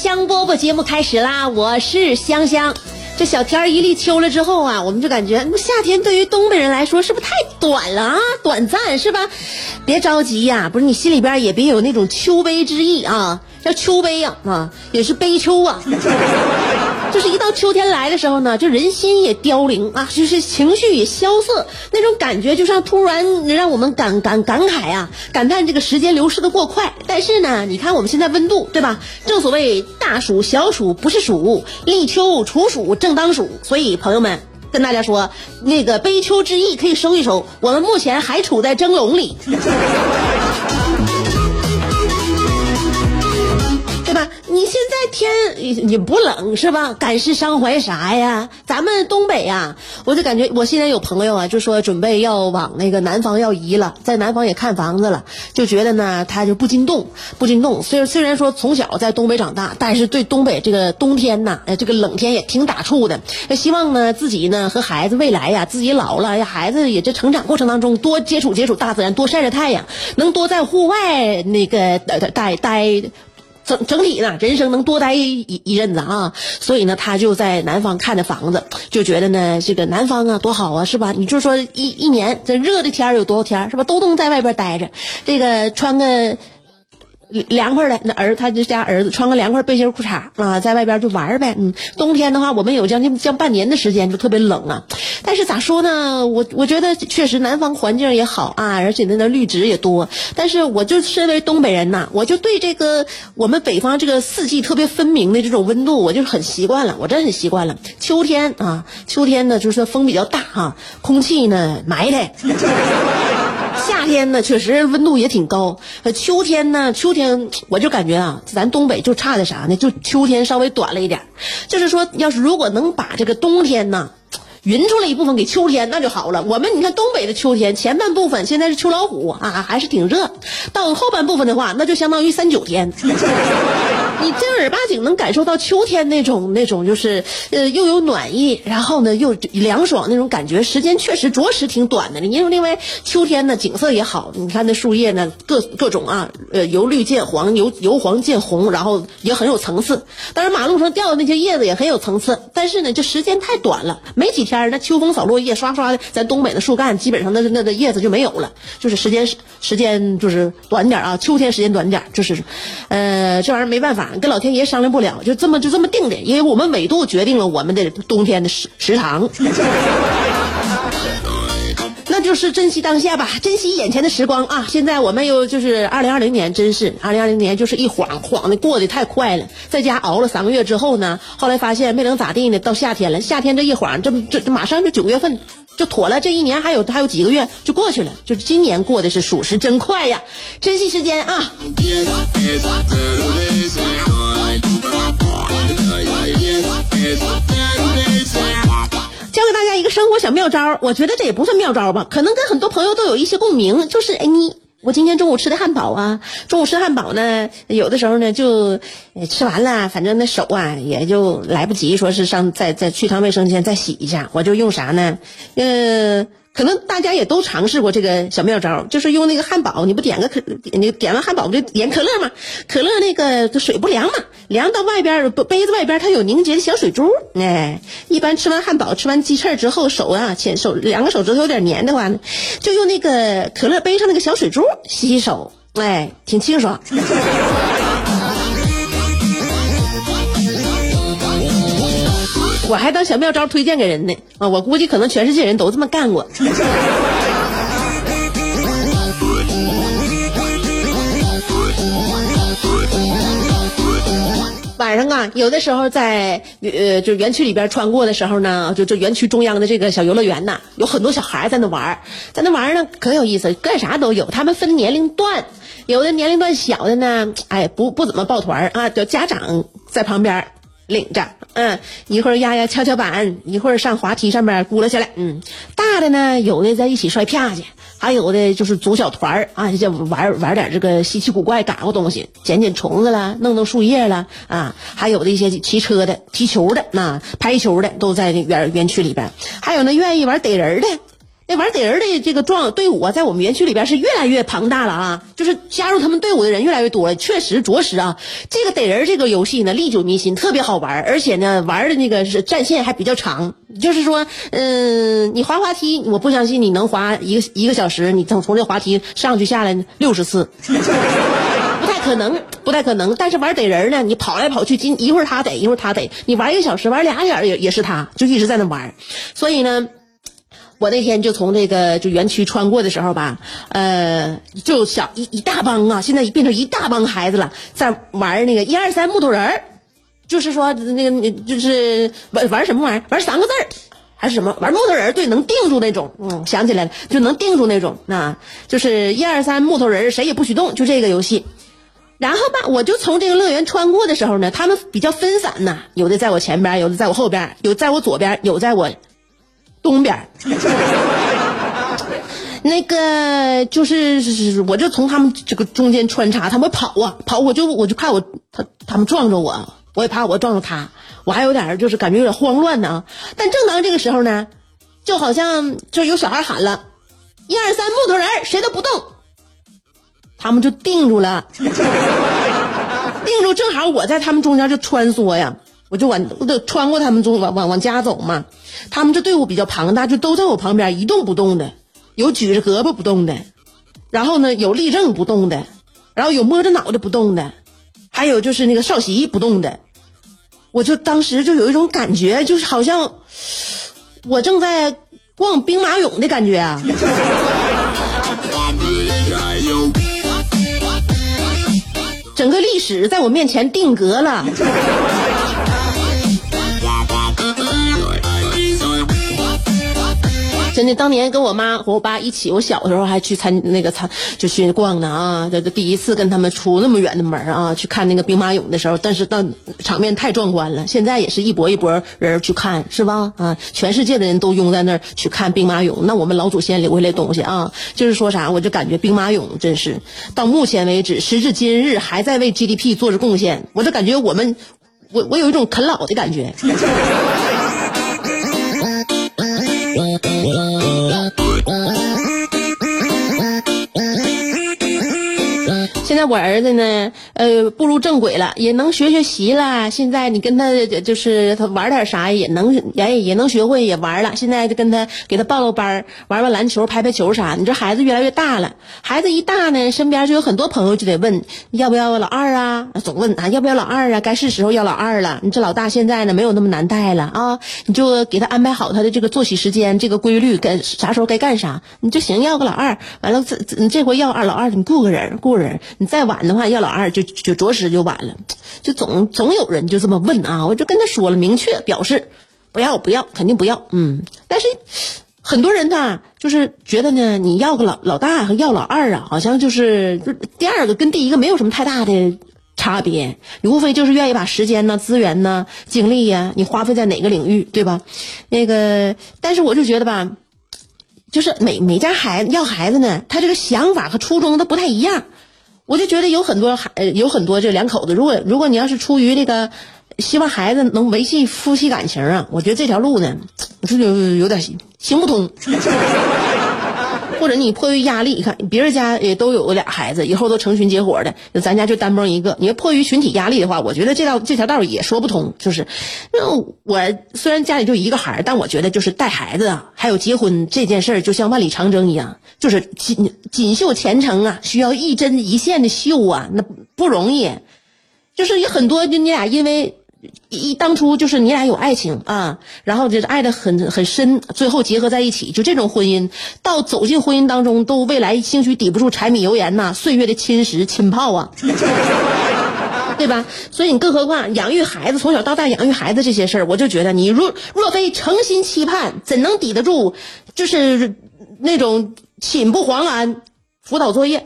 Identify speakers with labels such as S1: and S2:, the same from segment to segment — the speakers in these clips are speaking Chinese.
S1: 香饽饽节目开始啦！我是香香。这小天儿一立秋了之后啊，我们就感觉夏天对于东北人来说是不是太短了啊？短暂是吧？别着急呀，不是你心里边也别有那种秋悲之意啊，叫秋悲呀啊，也是悲秋啊。就是一到秋天来的时候呢，就人心也凋零啊，就是情绪也萧瑟，那种感觉就像突然让我们感感感慨啊，感叹这个时间流逝的过快。但是呢，你看我们现在温度对吧？正所谓大暑小暑不是暑，立秋处暑正当暑。所以朋友们跟大家说，那个悲秋之意可以收一收，我们目前还处在蒸笼里。也不冷是吧？感世伤怀啥呀？咱们东北呀、我就感觉我现在有朋友啊，就说准备要往那个南方要移了，在南方也看房子了，就觉得呢他就不禁动，不禁动。虽虽然说从小在东北长大，但是对东北这个冬天呐，这个冷天也挺打怵的。希望呢自己呢和孩子未来呀，自己老了，孩子也这成长过程当中多接触接触大自然，多晒晒太阳，能多在户外那个待待待。整整体呢，人生能多待一一阵子啊，所以呢，他就在南方看的房子，就觉得呢，这个南方啊多好啊，是吧？你就说一一年这热的天儿有多少天儿是吧？都能在外边待着，这个穿个。凉快的那儿，他这家儿子穿个凉快背心裤衩啊，在外边就玩呗。嗯，冬天的话，我们有将近将半年的时间就特别冷啊。但是咋说呢？我我觉得确实南方环境也好啊，而且那那绿植也多。但是我就身为东北人呐，我就对这个我们北方这个四季特别分明的这种温度，我就是很习惯了，我真很习惯了。秋天啊，秋天呢就是说风比较大哈、空气呢埋汰。夏天呢，确实温度也挺高。呃，秋天呢，秋天我就感觉啊，咱东北就差的啥呢？就秋天稍微短了一点。就是说，要是如果能把这个冬天呢。匀出来一部分给秋天，那就好了。我们你看东北的秋天前半部分现在是秋老虎啊，还是挺热。到后半部分的话，那就相当于三九天。你正儿八经能感受到秋天那种那种就是呃又有暖意，然后呢又凉爽那种感觉，时间确实着实挺短的。因为另外秋天呢景色也好，你看那树叶呢各各种啊，呃由绿见黄，由由黄见红，然后也很有层次。当然马路上掉的那些叶子也很有层次，但是呢这时间太短了，没几天那秋风扫落叶，刷刷的，咱东北的树干基本上那那那叶子就没有了，就是时间时间就是短点啊，秋天时间短点，就是，呃这玩意儿没办法。跟老天爷商量不了，就这么就这么定的，因为我们纬度决定了我们的冬天的食食堂。那就是珍惜当下吧，珍惜眼前的时光啊！现在我们又就是二零二零年，真是二零二零年就是一晃晃的过得太快了。在家熬了三个月之后呢，后来发现没能咋地呢，到夏天了，夏天这一晃，这这这马上就九月份就妥了，这一年还有还有几个月就过去了，就是今年过的是属实真快呀，珍惜时间啊！教给大家一个生活小妙招，我觉得这也不算妙招吧，可能跟很多朋友都有一些共鸣。就是哎，你我今天中午吃的汉堡啊，中午吃汉堡呢，有的时候呢就吃完了，反正那手啊也就来不及说是上再再去趟卫生间再洗一下，我就用啥呢？嗯。可能大家也都尝试过这个小妙招，就是用那个汉堡，你不点个可，你点完汉堡不就点可乐吗？可乐那个水不凉嘛，凉到外边杯子外边它有凝结的小水珠，哎，一般吃完汉堡、吃完鸡翅之后，手啊前手两个手指头有点黏的话，就用那个可乐杯上那个小水珠洗洗手，哎，挺清爽。我还当小妙招推荐给人呢啊！我估计可能全世界人都这么干过。晚上啊，有的时候在呃，就园区里边穿过的时候呢，就就园区中央的这个小游乐园呐，有很多小孩在那玩，在那玩呢可有意思，干啥都有。他们分年龄段，有的年龄段小的呢，哎，不不怎么抱团啊，就家长在旁边领着，嗯，一会儿压压跷跷板，一会儿上滑梯上面咕噜去了，嗯，大的呢，有的在一起摔啪去。还有的就是组小团儿啊，就玩玩点这个稀奇古怪、嘎咕东西，捡捡虫子了，弄弄树叶了啊。还有的一些骑车的、踢球的、那拍球的，都在这园园区里边。还有那愿意玩逮人的。那玩逮人的这个壮队伍啊，在我们园区里边是越来越庞大了啊！就是加入他们队伍的人越来越多了，确实着实啊。这个逮人这个游戏呢，历久弥新，特别好玩，而且呢，玩的那个是战线还比较长。就是说，嗯，你滑滑梯，我不相信你能滑一个一个小时，你从从这滑梯上去下来六十次，不太可能，不太可能。但是玩逮人呢，你跑来跑去，今一会儿他逮，一会儿他逮，你玩一个小时，玩俩小时也也是他，就一直在那玩。所以呢。我那天就从这个就园区穿过的时候吧，呃，就小一一大帮啊，现在变成一大帮孩子了，在玩那个一二三木头人儿，就是说那个就是玩玩什么玩意儿，玩三个字儿还是什么玩木头人儿？对，能定住那种，嗯，想起来了，就能定住那种，那就是一二三木头人儿，谁也不许动，就这个游戏。然后吧，我就从这个乐园穿过的时候呢，他们比较分散呐，有的在我前边，有的在我后边，有在我左边，有在我。东边，那个就是，我就从他们这个中间穿插，他们跑啊跑，我就我就怕我他他们撞着我，我也怕我撞着他，我还有点就是感觉有点慌乱呢。但正当这个时候呢，就好像就有小孩喊了：“一二三，木头人，谁都不动。”他们就定住了，定住，正好我在他们中间就穿梭呀。我就往我就穿过他们中往往往家走嘛，他们这队伍比较庞大，就都在我旁边一动不动的，有举着胳膊不动的，然后呢有立正不动的，然后有摸着脑袋不动的，还有就是那个少席不动的，我就当时就有一种感觉，就是好像我正在逛兵马俑的感觉啊。整个历史在我面前定格了。真的，当年跟我妈和我爸一起，我小的时候还去参那个参就去逛呢啊！这这第一次跟他们出那么远的门啊，去看那个兵马俑的时候，但是到场面太壮观了。现在也是一波一波人去看，是吧？啊，全世界的人都拥在那儿去看兵马俑。那我们老祖先留下来东西啊，就是说啥，我就感觉兵马俑真是到目前为止，时至今日还在为 GDP 做着贡献。我就感觉我们，我我有一种啃老的感觉。现在我儿子呢，呃，步入正轨了，也能学学习了。现在你跟他就是他玩点啥也能，也也能学会，也玩了。现在就跟他给他报个班，玩玩篮球、拍拍球啥。你这孩子越来越大了，孩子一大呢，身边就有很多朋友就得问要不要老二啊，总问啊要不要老二啊，该是时候要老二了。你这老大现在呢没有那么难带了啊，你就给他安排好他的这个作息时间，这个规律，该啥时候该干啥，你就行。要个老二，完了这这这回要二老二，你雇个人，雇人。你再晚的话，要老二就就着实就晚了，就总总有人就这么问啊，我就跟他说了，明确表示不要不要，肯定不要，嗯。但是很多人呢，就是觉得呢，你要个老老大和要老二啊，好像就是第二个跟第一个没有什么太大的差别，你无非就是愿意把时间呢、资源呢、精力呀，你花费在哪个领域，对吧？那个，但是我就觉得吧，就是每每家孩子要孩子呢，他这个想法和初衷都不太一样。我就觉得有很多孩，有很多这两口子，如果如果你要是出于这个希望孩子能维系夫妻感情啊，我觉得这条路呢，是有有点行不通。或者你迫于压力，你看别人家也都有俩孩子，以后都成群结伙的，咱家就单蹦一个。你要迫于群体压力的话，我觉得这道这条道也说不通。就是，那我虽然家里就一个孩儿，但我觉得就是带孩子啊，还有结婚这件事儿，就像万里长征一样，就是锦锦绣前程啊，需要一针一线的绣啊，那不容易。就是有很多就你俩因为一当初就是你俩有爱情啊，然后就是爱的很很深，最后结合在一起，就这种婚姻，到走进婚姻当中，都未来兴许抵不住柴米油盐呐，岁月的侵蚀浸泡啊，对吧？所以你更何况养育孩子，从小到大养育孩子这些事儿，我就觉得你若若非诚心期盼，怎能抵得住就是那种寝不遑安辅导作业？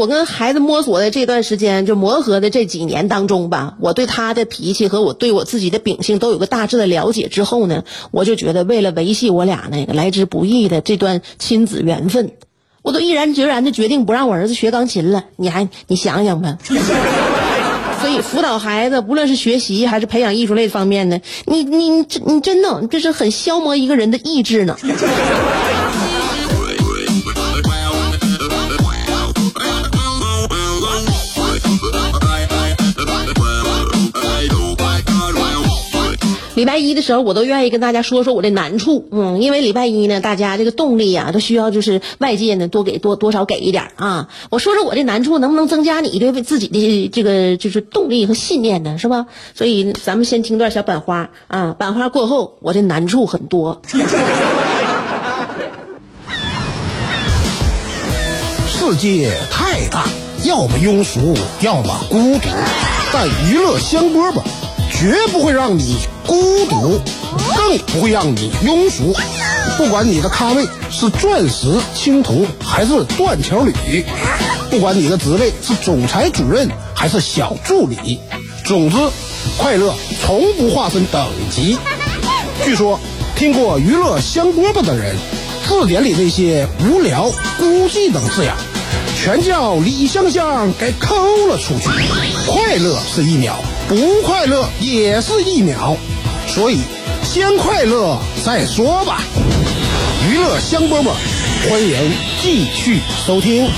S1: 我跟孩子摸索的这段时间，就磨合的这几年当中吧，我对他的脾气和我对我自己的秉性都有个大致的了解之后呢，我就觉得为了维系我俩那个来之不易的这段亲子缘分，我都毅然决然的决定不让我儿子学钢琴了。你还你想想吧。所以辅导孩子，不论是学习还是培养艺术类方面的，你你你真的这是很消磨一个人的意志呢。礼拜一的时候，我都愿意跟大家说说我的难处，嗯，因为礼拜一呢，大家这个动力啊，都需要就是外界呢多给多多少给一点啊。我说说我的难处，能不能增加你对自己的这个就是动力和信念呢？是吧？所以咱们先听段小版花啊，版花过后，我的难处很多。
S2: 世界太大，要么庸俗，要么孤独，但娱乐香饽饽绝不会让你。孤独，更不会让你庸俗。不管你的咖位是钻石、青铜还是断桥铝，不管你的职位是总裁、主任还是小助理，总之，快乐从不划分等级。据说，听过“娱乐香饽饽”的人，字典里那些无聊、孤寂等字眼，全叫李香香给抠了出去。快乐是一秒，不快乐也是一秒。所以，先快乐再说吧。娱乐香饽饽，欢迎继续收听。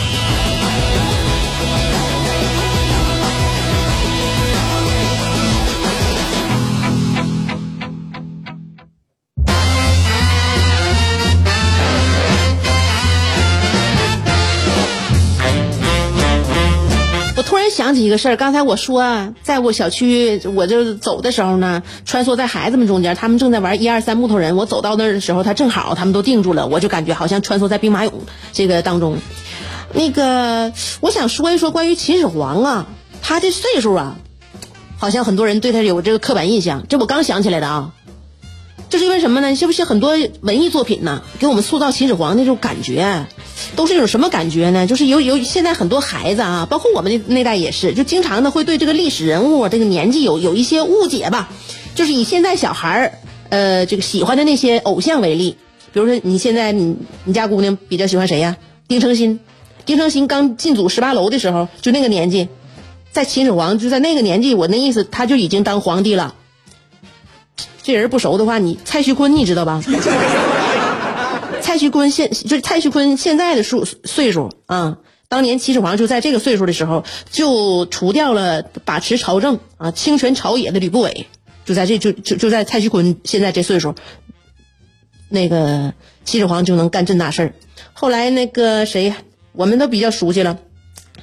S1: 想起一个事儿，刚才我说，在我小区，我就走的时候呢，穿梭在孩子们中间，他们正在玩一二三木头人。我走到那儿的时候，他正好他们都定住了，我就感觉好像穿梭在兵马俑这个当中。那个，我想说一说关于秦始皇啊，他的岁数啊，好像很多人对他有这个刻板印象。这我刚想起来的啊，这是因为什么呢？是不是很多文艺作品呢，给我们塑造秦始皇那种感觉？都是一种什么感觉呢？就是有有现在很多孩子啊，包括我们那那代也是，就经常的会对这个历史人物这个年纪有有一些误解吧。就是以现在小孩儿呃这个喜欢的那些偶像为例，比如说你现在你你家姑娘比较喜欢谁呀？丁程鑫，丁程鑫刚进组十八楼的时候就那个年纪，在秦始皇就在那个年纪，我那意思他就已经当皇帝了。这人不熟的话，你蔡徐坤你知道吧？蔡徐坤现就是蔡徐坤现在的数岁数啊，当年秦始皇就在这个岁数的时候，就除掉了把持朝政啊、清权朝野的吕不韦，就在这就就就在蔡徐坤现在这岁数，那个秦始皇就能干这大事儿。后来那个谁，我们都比较熟悉了，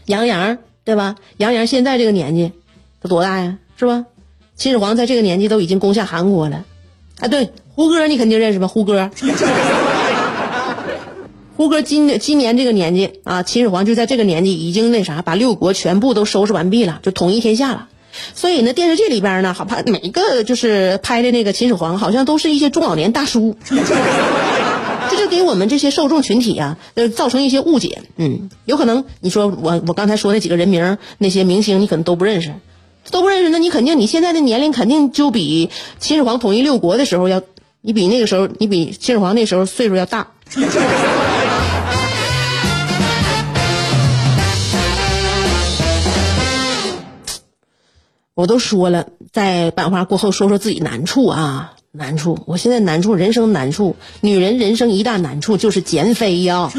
S1: 杨洋对吧？杨洋现在这个年纪，都多大呀？是吧？秦始皇在这个年纪都已经攻下韩国了，啊，对，胡歌你肯定认识吧？胡歌。胡歌今今年这个年纪啊，秦始皇就在这个年纪已经那啥，把六国全部都收拾完毕了，就统一天下了。所以呢，电视剧里边呢，好怕每一个就是拍的那个秦始皇，好像都是一些中老年大叔，这就给我们这些受众群体啊，呃，造成一些误解。嗯，有可能你说我我刚才说那几个人名那些明星，你可能都不认识，都不认识，那你肯定你现在的年龄肯定就比秦始皇统一六国的时候要，你比那个时候，你比秦始皇那时候岁数要大。我都说了，在版画过后说说自己难处啊，难处。我现在难处，人生难处，女人人生一大难处就是减肥呀。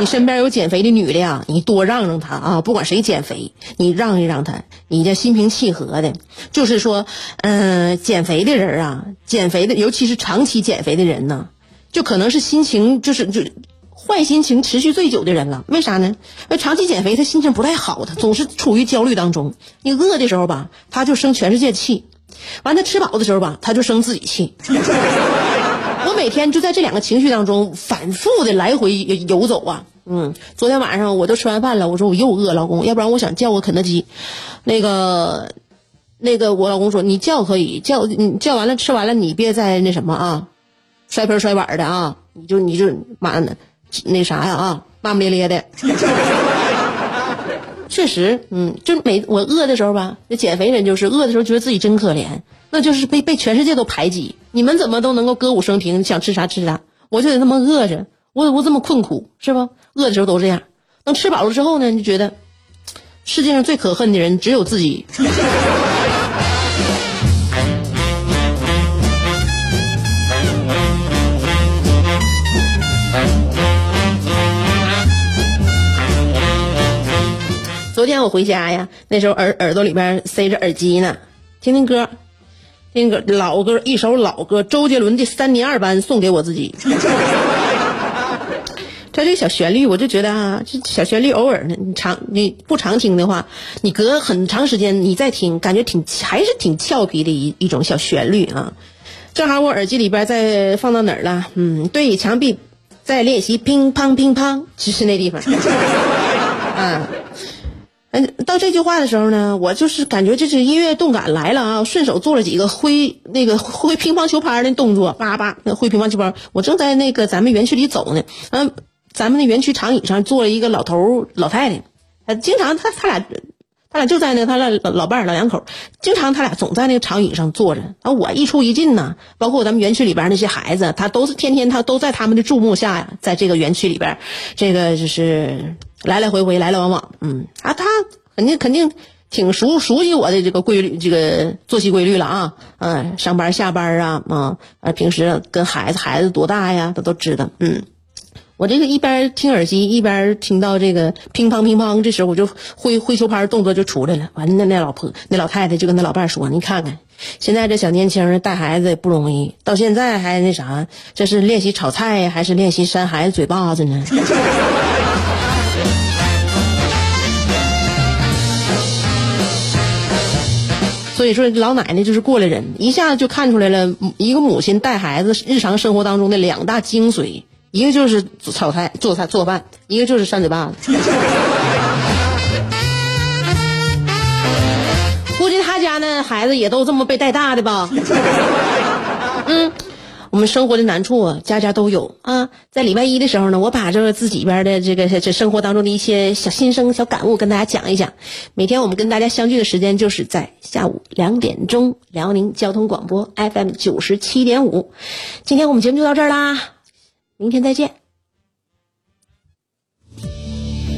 S1: 你身边有减肥的女的呀，你多让让她啊，不管谁减肥，你让一让她，你这心平气和的。就是说，嗯，减肥的人啊，减肥的，尤其是长期减肥的人呢，就可能是心情就是就。坏心情持续最久的人了。为啥呢？那长期减肥，他心情不太好，他总是处于焦虑当中。你饿的时候吧，他就生全世界气；完他吃饱的时候吧，他就生自己气。我每天就在这两个情绪当中反复的来回游走啊。嗯，昨天晚上我都吃完饭了，我说我又饿，老公，要不然我想叫个肯德基。那个，那个我老公说你叫可以叫，你叫完了吃完了你别再那什么啊。摔盆摔碗的啊，你就你就妈的，那啥呀啊，骂骂咧咧的。确实，嗯，就每我饿的时候吧，那减肥人就是饿的时候觉得自己真可怜，那就是被被全世界都排挤。你们怎么都能够歌舞升平，想吃啥吃啥，我就得这么饿着，我我这么困苦是不？饿的时候都这样，等吃饱了之后呢，就觉得世界上最可恨的人只有自己。昨天我回家呀，那时候耳耳朵里边塞着耳机呢，听听歌，听歌老歌，一首老歌，周杰伦的《三年二班》送给我自己。他 这小旋律，我就觉得啊，这小旋律偶尔呢，你常你不常听的话，你隔很长时间你再听，感觉挺还是挺俏皮的一一种小旋律啊。正好我耳机里边在放到哪儿了？嗯，对，墙壁在练习乒乓乒乓，就是那地方。啊。嗯，到这句话的时候呢，我就是感觉这是音乐动感来了啊！顺手做了几个挥那个挥乒乓球拍的动作，叭叭那挥乒乓球拍。我正在那个咱们园区里走呢，嗯，咱们那园区长椅上坐了一个老头老太太，他经常他他俩他俩就在那他俩老伴儿老两口，经常他俩总在那个长椅上坐着。啊，我一出一进呢，包括咱们园区里边那些孩子，他都是天天他都在他们的注目下呀，在这个园区里边，这个就是。来来回回，来来往往，嗯。啊，他肯定肯定挺熟熟悉我的这个规律，这个作息规律了啊，嗯，上班下班啊，啊，啊，平时跟孩子孩子多大呀，他都知道，嗯，我这个一边听耳机一边听到这个乒乓乒乓，这时候我就挥挥球拍动作就出来了，完了那那老婆那老太太就跟他老伴说，你看看现在这小年轻带孩子也不容易，到现在还那啥，这是练习炒菜还是练习扇孩子嘴巴子呢？所以说，老奶奶就是过来人，一下子就看出来了一个母亲带孩子日常生活当中的两大精髓，一个就是炒菜、做菜、做饭，一个就是扇嘴巴子。估计他家那孩子也都这么被带大的吧？嗯。我们生活的难处啊，家家都有啊。在礼拜一的时候呢，我把这个自己边的这个这生活当中的一些小心声、小感悟跟大家讲一讲。每天我们跟大家相聚的时间就是在下午两点钟，辽宁交通广播 FM 九十七点五。今天我们节目就到这儿啦，明天再见。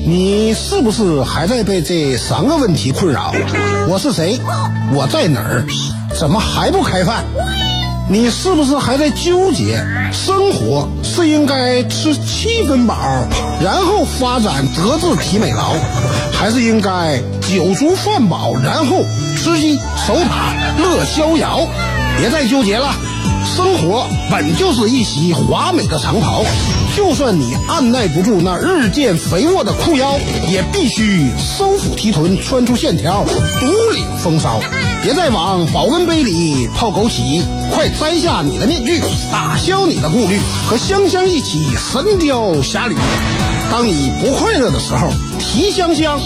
S2: 你是不是还在被这三个问题困扰？我是谁？我在哪儿？怎么还不开饭？你是不是还在纠结，生活是应该吃七分饱，然后发展德智体美劳，还是应该酒足饭饱，然后吃鸡守塔乐逍遥？别再纠结了，生活本就是一袭华美的长袍，就算你按耐不住那日渐肥沃的裤腰，也必须收腹提臀，穿出线条，独领风骚。别再往保温杯里泡枸杞，快摘下你的面具，打消你的顾虑，和香香一起神雕侠侣。当你不快乐的时候，提香香，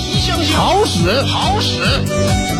S2: 好使好使。